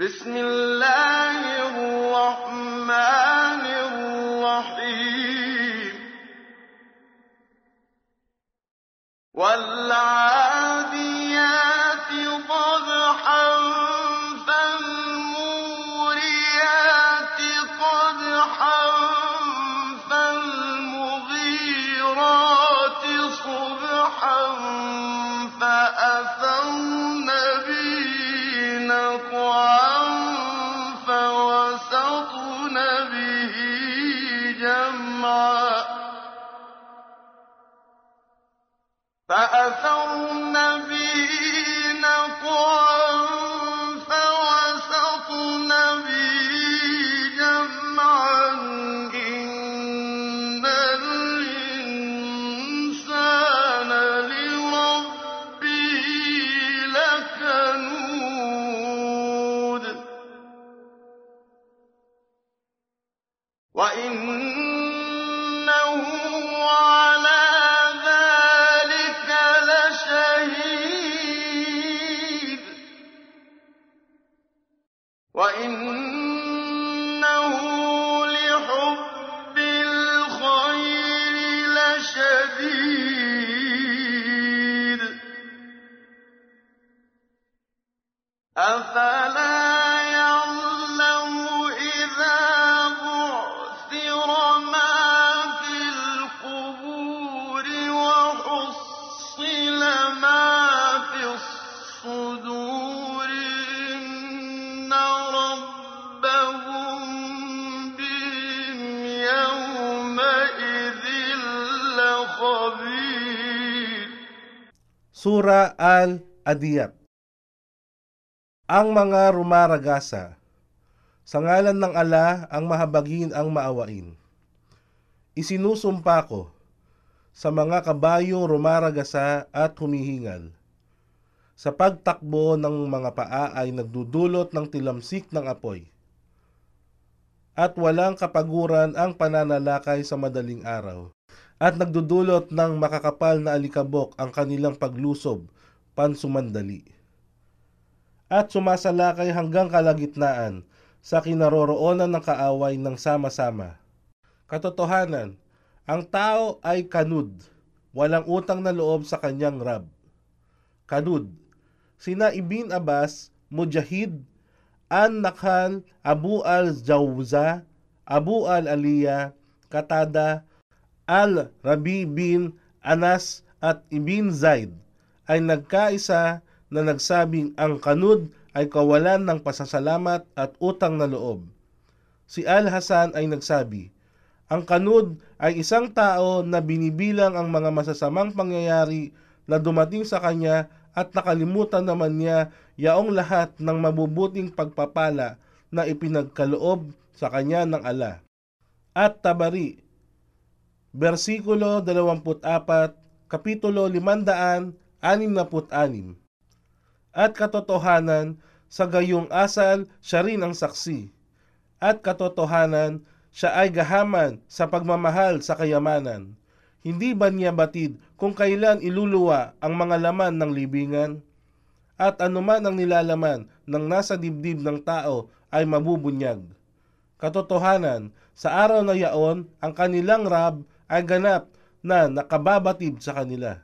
بسم الله الرحمن جمعا فأثرن به وإنه على ذلك لشهيد وإنه لحب الخير لشديد Sura Al-Adiyat Ang mga rumaragasa Sa ngalan ng ala ang mahabagin ang maawain. Isinusumpa ko sa mga kabayong rumaragasa at humihingal. Sa pagtakbo ng mga paa ay nagdudulot ng tilamsik ng apoy. At walang kapaguran ang pananalakay sa madaling araw at nagdudulot ng makakapal na alikabok ang kanilang paglusob pansumandali. At sumasalakay hanggang kalagitnaan sa kinaroroonan ng kaaway ng sama-sama. Katotohanan, ang tao ay kanud, walang utang na loob sa kanyang rab. Kanud, sina Ibn Abbas, Mujahid, An Nakhal, Abu al-Jawza, Abu al-Aliya, Katada, Al-Rabi bin Anas at Ibn Zaid ay nagkaisa na nagsabing ang kanud ay kawalan ng pasasalamat at utang na loob. Si Al-Hasan ay nagsabi, ang kanud ay isang tao na binibilang ang mga masasamang pangyayari na dumating sa kanya at nakalimutan naman niya yaong lahat ng mabubuting pagpapala na ipinagkaloob sa kanya ng ala. At Tabari, versikulo 24, kapitulo 566. At katotohanan, sa gayong asal, siya rin ang saksi. At katotohanan, siya ay gahaman sa pagmamahal sa kayamanan. Hindi ba niya batid kung kailan iluluwa ang mga laman ng libingan? At anuman ang nilalaman ng nasa dibdib ng tao ay mabubunyag. Katotohanan, sa araw na yaon, ang kanilang rab ay ganap na nakababatid sa kanila.